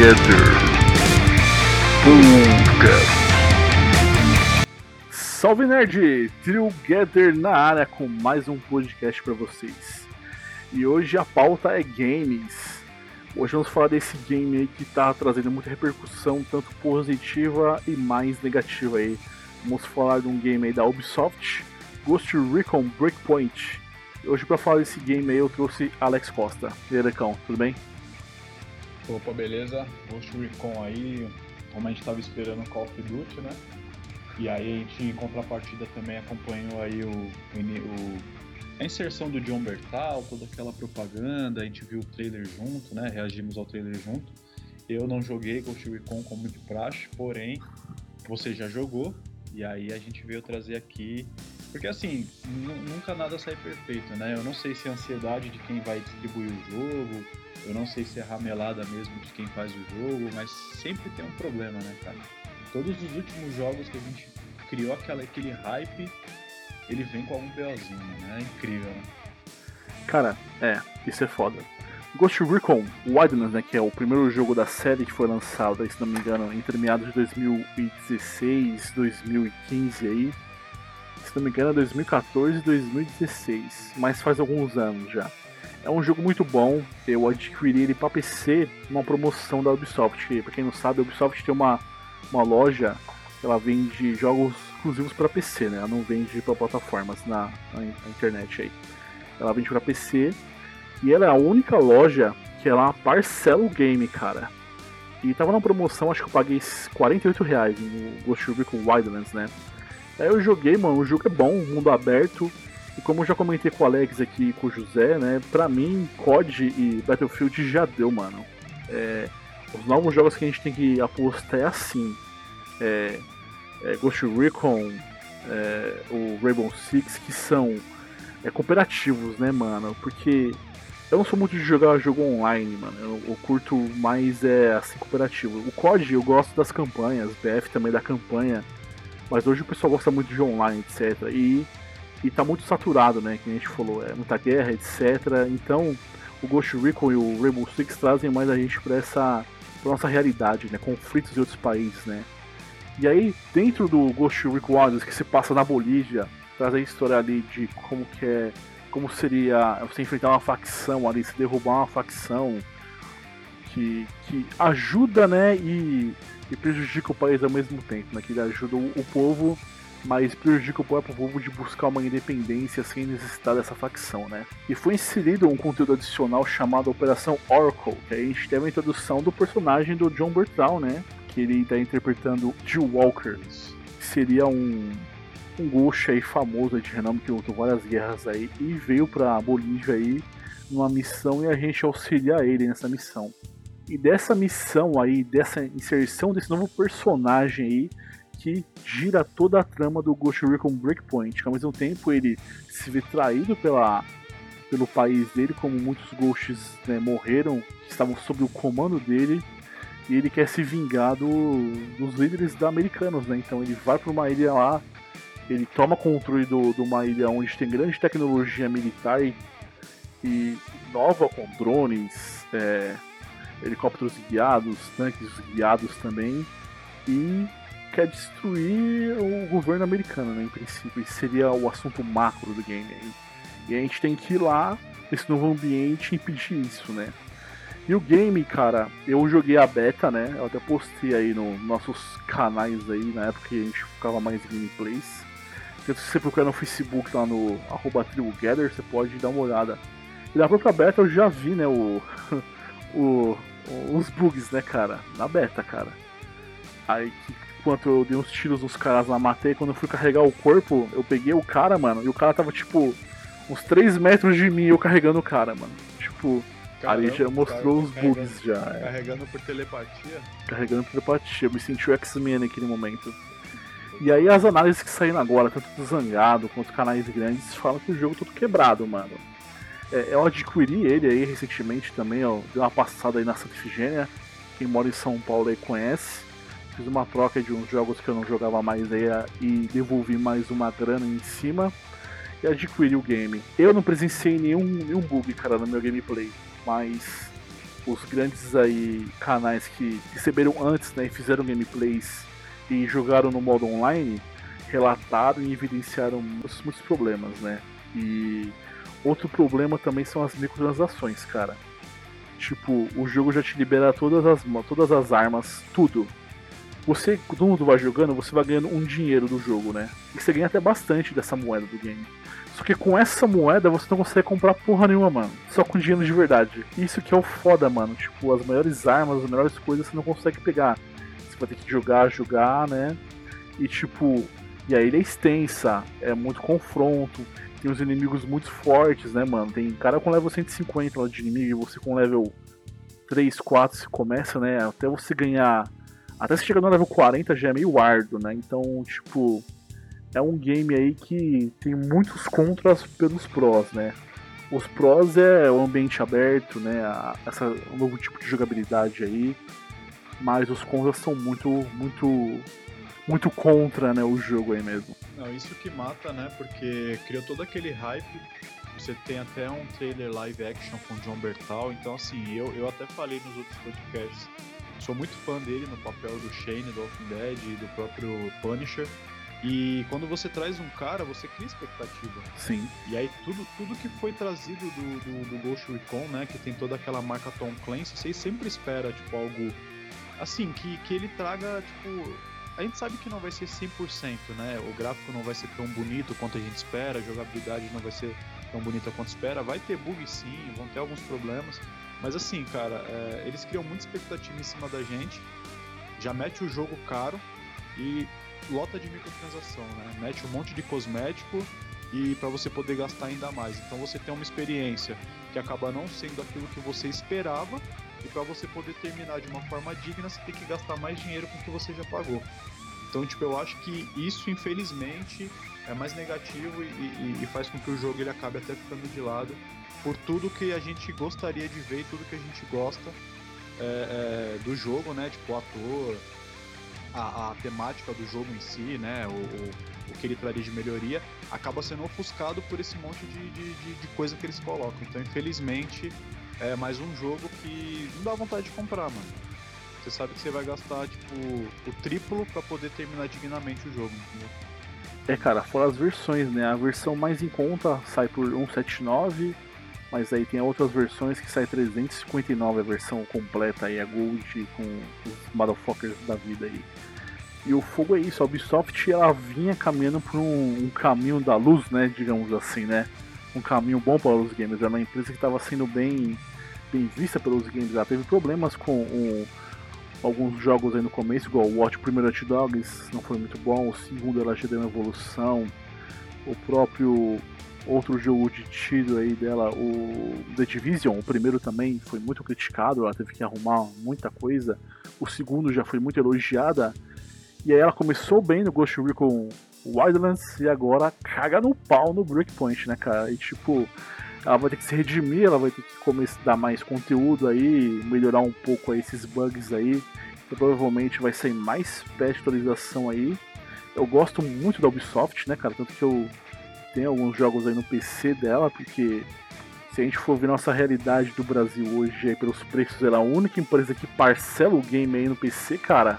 Together. Salve Nerd! Together na área com mais um podcast para vocês. E hoje a pauta é games. Hoje vamos falar desse game aí que tá trazendo muita repercussão, tanto positiva e mais negativa aí. Vamos falar de um game aí da Ubisoft, Ghost Recon Breakpoint. Hoje para falar desse game aí eu trouxe Alex Costa. E aí, Alecão, tudo bem? Opa, beleza? Ghost Recon aí, como a gente estava esperando Call of Duty, né? E aí a gente, em contrapartida, também acompanhou aí o, o, a inserção do John Bertal, toda aquela propaganda, a gente viu o trailer junto, né? Reagimos ao trailer junto. Eu não joguei Ghost Recon como de praxe, porém, você já jogou, e aí a gente veio trazer aqui porque assim, nunca nada sai perfeito, né? Eu não sei se é ansiedade de quem vai distribuir o jogo, eu não sei se é ramelada mesmo de quem faz o jogo, mas sempre tem um problema, né, cara? Todos os últimos jogos que a gente criou aquela, aquele hype, ele vem com algum BOzinho, né? É incrível, né? Cara, é, isso é foda. Ghost Recon Wildlands, né, que é o primeiro jogo da série que foi lançado, se não me engano, entre meados de 2016, 2015 aí. Se não me engano, é 2014 2016, mas faz alguns anos já. É um jogo muito bom. Eu adquiri ele para PC numa promoção da Ubisoft. Para quem não sabe, a Ubisoft tem uma, uma loja. Ela vende jogos exclusivos para PC, né? Ela não vende para plataformas na, na, internet aí. Ela vende para PC e ela é a única loja que ela parcela o game, cara. E tava na promoção, acho que eu paguei 48 reais no Ghost Recon Wildlands, né? Aí eu joguei, mano, o jogo é bom, mundo aberto, e como eu já comentei com o Alex aqui e com o José, né? Pra mim, COD e Battlefield já deu, mano. É, os novos jogos que a gente tem que apostar é assim. É, é Ghost Recon, é, o Rainbow Six, que são é, cooperativos, né, mano? Porque eu não sou muito de jogar jogo online, mano. Eu, eu, curto mais é assim cooperativo. O COD eu gosto das campanhas, BF também da campanha. Mas hoje o pessoal gosta muito de online, etc. E e tá muito saturado, né? Que a gente falou, é muita guerra, etc. Então, o Ghost Recon e o Rainbow Six trazem mais a gente para essa pra nossa realidade, né? Conflitos de outros países, né? E aí, dentro do Ghost Recon Wildlands, que se passa na Bolívia, traz a história ali de como que é, como seria você enfrentar uma facção ali, se derrubar uma facção que, que ajuda, né? E, e prejudica o país ao mesmo tempo, né? Que ajuda o, povo mas prejudica o próprio povo de buscar uma independência sem necessitar dessa facção, né? E foi inserido um conteúdo adicional chamado Operação Oracle, que a gente teve a introdução do personagem do John Bertrand, né? Que ele está interpretando Jill Walker, que seria um, um ghost aí famoso de renome que lutou várias guerras aí e veio pra Bolívia aí numa missão e a gente auxilia ele nessa missão. E dessa missão aí, dessa inserção desse novo personagem aí, que gira toda a trama do Ghost Recon Breakpoint, ao mesmo tempo ele se vê traído pela, pelo país dele, como muitos Ghosts né, morreram, que estavam sob o comando dele, e ele quer se vingar do, dos líderes da americanos, né? Então ele vai para uma ilha lá, ele toma controle do, de uma ilha onde tem grande tecnologia militar e, e nova com drones, é, helicópteros guiados, tanques guiados também, e quer destruir o governo americano, né? Em princípio, esse seria o assunto macro do game. Aí. E a gente tem que ir lá nesse novo ambiente impedir isso, né? E o game, cara, eu joguei a beta, né? Eu até postei aí nos nossos canais aí, na época que a gente ficava mais gameplays. Então, se você procurar no Facebook lá no arroba você pode dar uma olhada. E na própria beta eu já vi, né, o, o, os bugs, né, cara? Na beta, cara. Aí enquanto eu dei uns tiros nos caras lá, matei, quando eu fui carregar o corpo, eu peguei o cara, mano, e o cara tava tipo uns 3 metros de mim eu carregando o cara, mano. Tipo, Caramba, ali já mostrou os bugs já. É. Carregando por telepatia? Carregando por telepatia, eu me senti o X-Men naquele momento. E aí as análises que saíram agora, tanto do Zangado quanto canais grandes, falam que o jogo é todo quebrado, mano. É, eu adquiri ele aí recentemente também, ó, dei uma passada aí na Santa Ifigênia. Quem mora em São Paulo aí conhece fiz uma troca de uns jogos que eu não jogava mais aí e devolvi mais uma grana em cima e adquiri o game. Eu não presenciei nenhum, nenhum bug, cara, no meu gameplay, mas os grandes aí canais que receberam antes, né, e fizeram gameplays e jogaram no modo online, relataram e evidenciaram muitos, muitos problemas, né? E outro problema também são as microtransações, cara. Tipo, o jogo já te libera todas as, todas as armas, tudo. Você, todo mundo vai jogando, você vai ganhando um dinheiro do jogo, né? E você ganha até bastante dessa moeda do game. Só que com essa moeda você não consegue comprar porra nenhuma, mano. Só com dinheiro de verdade. Isso que é o foda, mano. Tipo, as maiores armas, as melhores coisas você não consegue pegar. Você vai ter que jogar, jogar, né? E tipo, e a ilha é extensa, é muito confronto, tem uns inimigos muito fortes, né, mano? Tem cara com level 150 lá de inimigo e você com level 3, 4 se começa, né? Até você ganhar. Até você chegar no level 40 já é meio árduo, né? Então, tipo é um game aí que tem muitos contras pelos prós, né? Os prós é o ambiente aberto, né? Essa um novo tipo de jogabilidade aí, mas os contras são muito, muito, muito contra, né? O jogo aí mesmo. Não, isso que mata, né? Porque criou todo aquele hype. Você tem até um trailer live action com John Bertal, então assim, eu, eu até falei nos outros podcasts. Sou muito fã dele no papel do Shane, do Walking Dead e do próprio Punisher. E quando você traz um cara, você cria expectativa. Sim. E aí tudo, tudo que foi trazido do, do, do Ghost Recon, né, que tem toda aquela marca Tom Clancy, você sempre espera, tipo, algo assim, que, que ele traga, tipo, a gente sabe que não vai ser 100%, né? O gráfico não vai ser tão bonito quanto a gente espera, a jogabilidade não vai ser tão bonita quanto espera. Vai ter bug sim, vão ter alguns problemas. Mas assim, cara, é, eles criam muita expectativa em cima da gente, já mete o jogo caro e lota de microtransação, né? Mete um monte de cosmético e para você poder gastar ainda mais. Então você tem uma experiência que acaba não sendo aquilo que você esperava e para você poder terminar de uma forma digna, você tem que gastar mais dinheiro com o que você já pagou. Então, tipo, eu acho que isso, infelizmente, é mais negativo e, e, e faz com que o jogo ele acabe até ficando de lado por tudo que a gente gostaria de ver e tudo que a gente gosta é, é, do jogo, né? Tipo, o ator, a, a, temática do jogo em si, né, o, o, o, que ele traria de melhoria, acaba sendo ofuscado por esse monte de, de, de, de, coisa que eles colocam. Então, infelizmente, é mais um jogo que não dá vontade de comprar, mano. Você sabe que você vai gastar, tipo, o triplo para poder terminar dignamente o jogo, entendeu? É, cara, fora as versões, né? A versão mais em conta sai por 179, mas aí tem outras versões que sai 359 a versão completa aí, a Gold com os motherfuckers da vida aí. E o fogo é isso, a Ubisoft ela vinha caminhando por um, um caminho da luz, né, digamos assim, né? Um caminho bom para os games. Era uma empresa que estava sendo bem, bem vista pelos games. Ela teve problemas com um, alguns jogos aí no começo, igual o Watch Primeiro Hot Dogs, não foi muito bom. O segundo ela já deu uma evolução. O próprio outro jogo de tiro aí dela, o The Division, o primeiro também foi muito criticado, ela teve que arrumar muita coisa. O segundo já foi muito elogiada. E aí ela começou bem no Ghost Recon Wildlands e agora caga no pau no Breakpoint, né, cara? E tipo, ela vai ter que se redimir, ela vai ter que começar a dar mais conteúdo aí, melhorar um pouco aí esses bugs aí. Então, provavelmente vai sair mais patch atualização aí. Eu gosto muito da Ubisoft, né, cara? Tanto que eu tem alguns jogos aí no PC dela, porque se a gente for ver nossa realidade do Brasil hoje aí pelos preços, ela é a única empresa que parcela o game aí no PC, cara.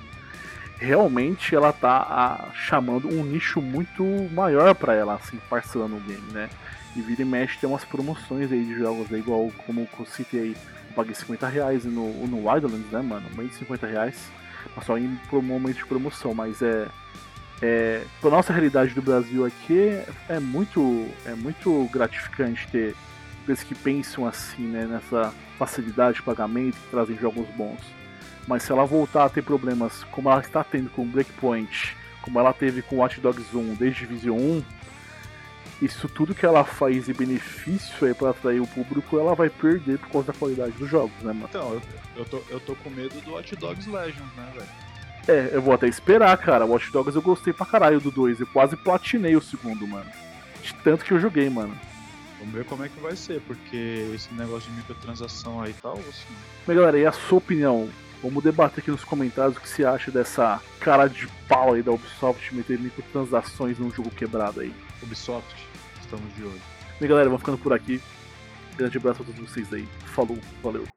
Realmente ela tá a, chamando um nicho muito maior para ela, assim, parcelando o game, né? E vira e mexe tem umas promoções aí de jogos aí, igual como eu citei aí, eu paguei 50 reais no, no Wildlands, né, mano? Mais de 50 reais. Mas só em momento de promoção, mas é é, para nossa realidade do Brasil aqui é muito é muito gratificante ter pessoas que pensam assim né, nessa facilidade de pagamento que trazem jogos bons mas se ela voltar a ter problemas como ela está tendo com Breakpoint como ela teve com Watch Dogs 1 desde Division 1 isso tudo que ela faz e benefício é para atrair o público ela vai perder por causa da qualidade dos jogos né mano então eu, eu, tô, eu tô com medo do Watch Dogs Legends né velho é, eu vou até esperar, cara. Watch Dogs eu gostei pra caralho do 2. Eu quase platinei o segundo, mano. De tanto que eu joguei, mano. Vamos ver como é que vai ser, porque esse negócio de microtransação aí e tal, assim. Mas galera, e a sua opinião? Vamos debater aqui nos comentários o que você acha dessa cara de pau aí da Ubisoft meter microtransações num jogo quebrado aí. Ubisoft, estamos de olho. E galera, vamos ficando por aqui. Grande abraço a todos vocês aí. Falou, valeu.